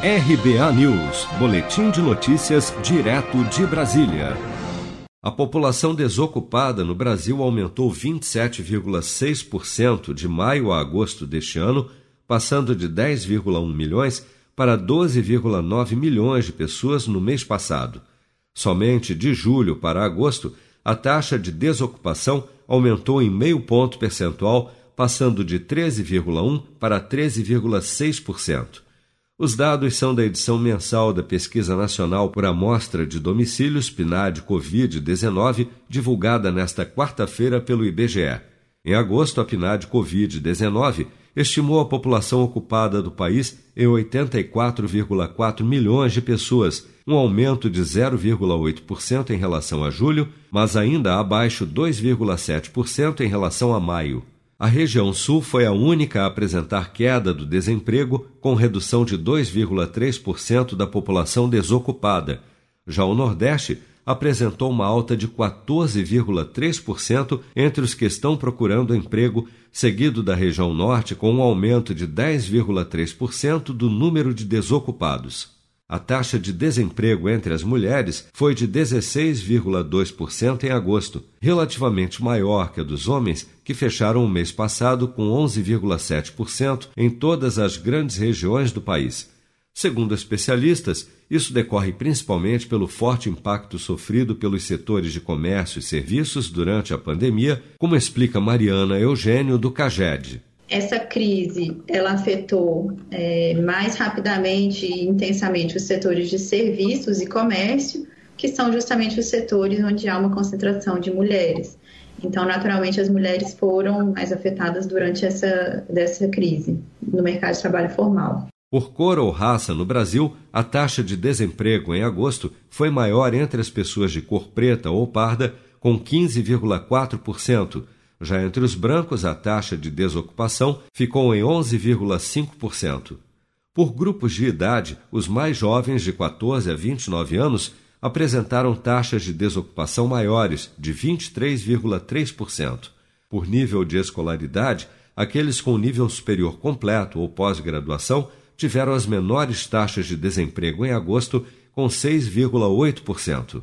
RBA News, Boletim de Notícias, direto de Brasília. A população desocupada no Brasil aumentou 27,6% de maio a agosto deste ano, passando de 10,1 milhões para 12,9 milhões de pessoas no mês passado. Somente de julho para agosto, a taxa de desocupação aumentou em meio ponto percentual, passando de 13,1% para 13,6%. Os dados são da edição mensal da Pesquisa Nacional por Amostra de Domicílios PNAD Covid-19, divulgada nesta quarta-feira pelo IBGE. Em agosto, a PNAD Covid-19 estimou a população ocupada do país em 84,4 milhões de pessoas, um aumento de 0,8% em relação a julho, mas ainda abaixo 2,7% em relação a maio. A região sul foi a única a apresentar queda do desemprego, com redução de 2,3% da população desocupada. Já o Nordeste apresentou uma alta de 14,3% entre os que estão procurando emprego, seguido da região Norte, com um aumento de 10,3% do número de desocupados. A taxa de desemprego entre as mulheres foi de 16,2% em agosto, relativamente maior que a dos homens, que fecharam o mês passado com 11,7% em todas as grandes regiões do país. Segundo especialistas, isso decorre principalmente pelo forte impacto sofrido pelos setores de comércio e serviços durante a pandemia, como explica Mariana Eugênio do CAGED essa crise ela afetou é, mais rapidamente e intensamente os setores de serviços e comércio, que são justamente os setores onde há uma concentração de mulheres. Então, naturalmente, as mulheres foram mais afetadas durante essa dessa crise no mercado de trabalho formal. Por cor ou raça, no Brasil, a taxa de desemprego em agosto foi maior entre as pessoas de cor preta ou parda, com 15,4%, já entre os brancos, a taxa de desocupação ficou em 11,5%. Por grupos de idade, os mais jovens, de 14 a 29 anos, apresentaram taxas de desocupação maiores, de 23,3%. Por nível de escolaridade, aqueles com nível superior completo ou pós-graduação tiveram as menores taxas de desemprego em agosto, com 6,8%.